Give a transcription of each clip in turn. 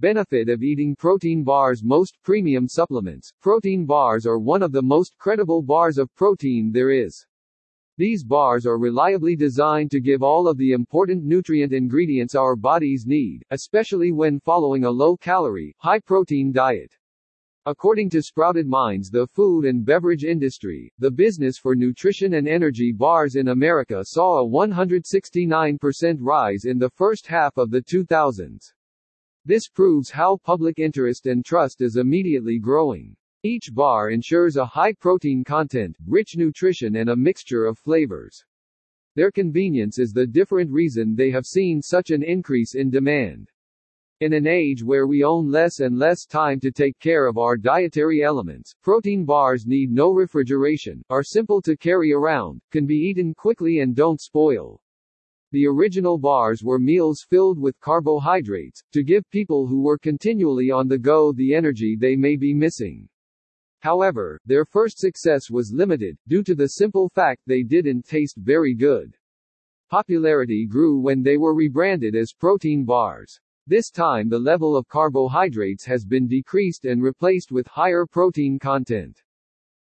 Benefit of eating protein bars Most premium supplements, protein bars are one of the most credible bars of protein there is. These bars are reliably designed to give all of the important nutrient ingredients our bodies need, especially when following a low-calorie, high-protein diet. According to Sprouted Minds the food and beverage industry, the business for nutrition and energy bars in America saw a 169% rise in the first half of the 2000s. This proves how public interest and trust is immediately growing. Each bar ensures a high protein content, rich nutrition and a mixture of flavors. Their convenience is the different reason they have seen such an increase in demand. In an age where we own less and less time to take care of our dietary elements, protein bars need no refrigeration, are simple to carry around, can be eaten quickly and don't spoil. The original bars were meals filled with carbohydrates, to give people who were continually on the go the energy they may be missing. However, their first success was limited, due to the simple fact they didn't taste very good. Popularity grew when they were rebranded as protein bars. This time the level of carbohydrates has been decreased and replaced with higher protein content.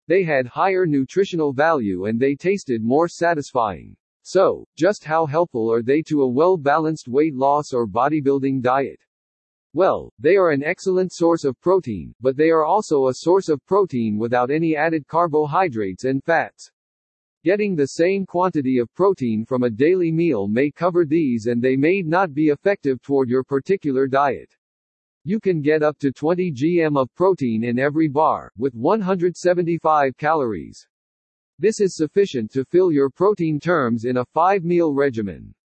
They had higher nutritional value and they tasted more satisfying. So, just how helpful are they to a well-balanced weight loss or bodybuilding diet? Well, they are an excellent source of protein, but they are also a source of protein without any added carbohydrates and fats. Getting the same quantity of protein from a daily meal may cover these and they may not be effective toward your particular diet. You can get up to 20 gm of protein in every bar, with 175 calories. This is sufficient to fill your protein terms in a five-meal regimen.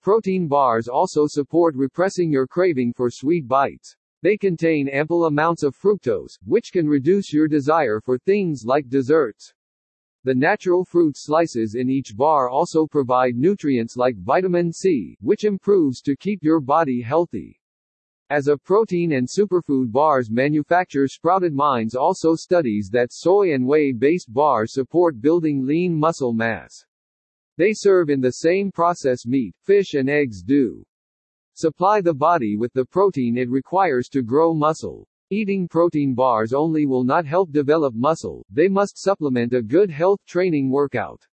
Protein bars also support repressing your craving for sweet bites. They contain ample amounts of fructose, which can reduce your desire for things like desserts. The natural fruit slices in each bar also provide nutrients like vitamin C, which improves to keep your body healthy. As a protein and superfood bars manufacturer Sprouted Minds also studies that soy and whey-based bars support building lean muscle mass. They serve in the same process meat, fish and eggs do. Supply the body with the protein it requires to grow muscle. Eating protein bars only will not help develop muscle, they must supplement a good health training workout.